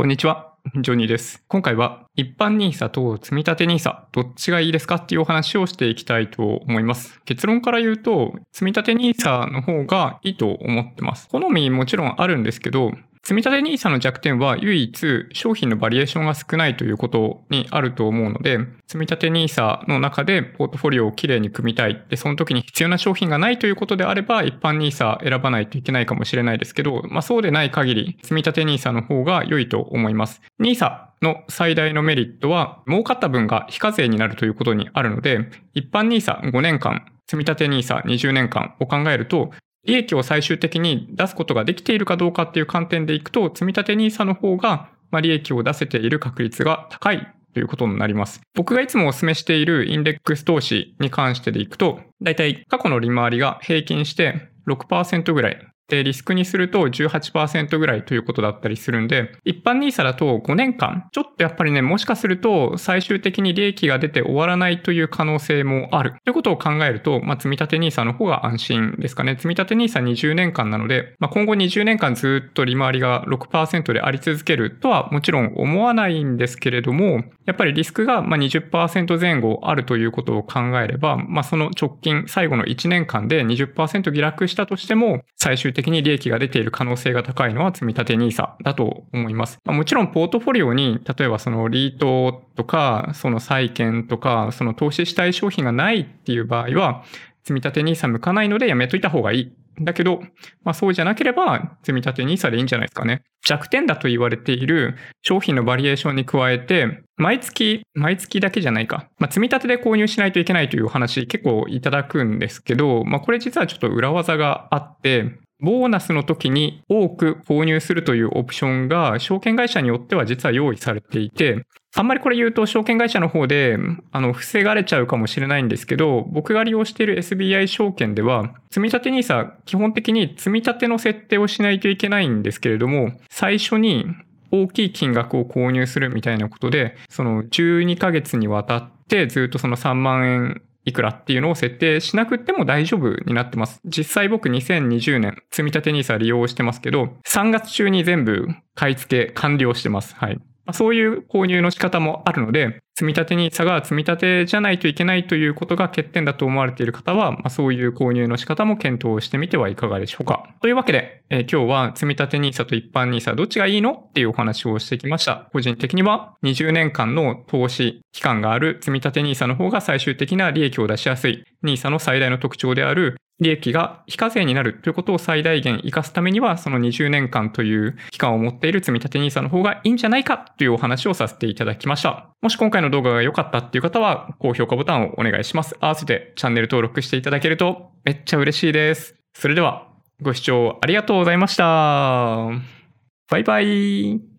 こんにちは。ジョニーです。今回は一般 NISA と積立 NISA どっちがいいですかっていうお話をしていきたいと思います。結論から言うと、積立 NISA の方がいいと思ってます。好みもちろんあるんですけど、積立 NISA の弱点は唯一商品のバリエーションが少ないということにあると思うので、積立 NISA の中でポートフォリオをきれいに組みたい。で、その時に必要な商品がないということであれば、一般 NISA 選ばないといけないかもしれないですけど、まあそうでない限り、積立 NISA の方が良いと思います。NISA の最大のメリットは、儲かった分が非課税になるということにあるので、一般 NISA5 年間、積立 NISA20 年間を考えると、利益を最終的に出すことができているかどうかっていう観点でいくと、積み立 NISA の方が、ま利益を出せている確率が高いということになります。僕がいつもお勧めしているインデックス投資に関してでいくと、だいたい過去の利回りが平均して6%ぐらいで、リスクにすると18%ぐらいということだったりするんで、一般 NISA だと5年間、ちょっとやっぱりね、もしかすると最終的に利益が出て終わらないという可能性もある。ということを考えると、まあ、積立 NISA の方が安心ですかね。積立 NISA20 年間なので、まあ、今後20年間ずっと利回りが6%であり続けるとはもちろん思わないんですけれども、やっぱりリスクがま20%前後あるということを考えれば、まあ、その直近、最後の1年間で20%下落したとしても、最終的に利益が出ている可能性が高いのは積立 NISA だと思います。まあ、もちろんポートフォリオに、例えばそのリートとか、その債券とか、その投資したい商品がないっていう場合は、積立 NISA 向かないのでやめといた方がいいだけど、まあそうじゃなければ、積み立 NISA でいいんじゃないですかね。弱点だと言われている商品のバリエーションに加えて、毎月、毎月だけじゃないか。まあ積み立てで購入しないといけないというお話結構いただくんですけど、まあこれ実はちょっと裏技があって、ボーナスの時に多く購入するというオプションが証券会社によっては実は用意されていて、あんまりこれ言うと証券会社の方で、あの、防がれちゃうかもしれないんですけど、僕が利用している SBI 証券では、積立 NISA、基本的に積立の設定をしないといけないんですけれども、最初に大きい金額を購入するみたいなことで、その12ヶ月にわたってずっとその3万円いくらっていうのを設定しなくても大丈夫になってます。実際僕2020年積立 NISA 利用してますけど、3月中に全部買い付け完了してます。はい。そういう購入の仕方もあるので、積み立 NISA が積み立てじゃないといけないということが欠点だと思われている方は、まあ、そういう購入の仕方も検討してみてはいかがでしょうか。というわけで、えー、今日は積み立 NISA と一般 NISA どっちがいいのっていうお話をしてきました。個人的には20年間の投資期間がある積み立 NISA の方が最終的な利益を出しやすい NISA の最大の特徴である利益が非課税になるということを最大限活かすためには、その20年間という期間を持っている積立 NISA の方がいいんじゃないかというお話をさせていただきました。もし今回の動画が良かったっていう方は、高評価ボタンをお願いします。合わせてチャンネル登録していただけるとめっちゃ嬉しいです。それでは、ご視聴ありがとうございました。バイバイ。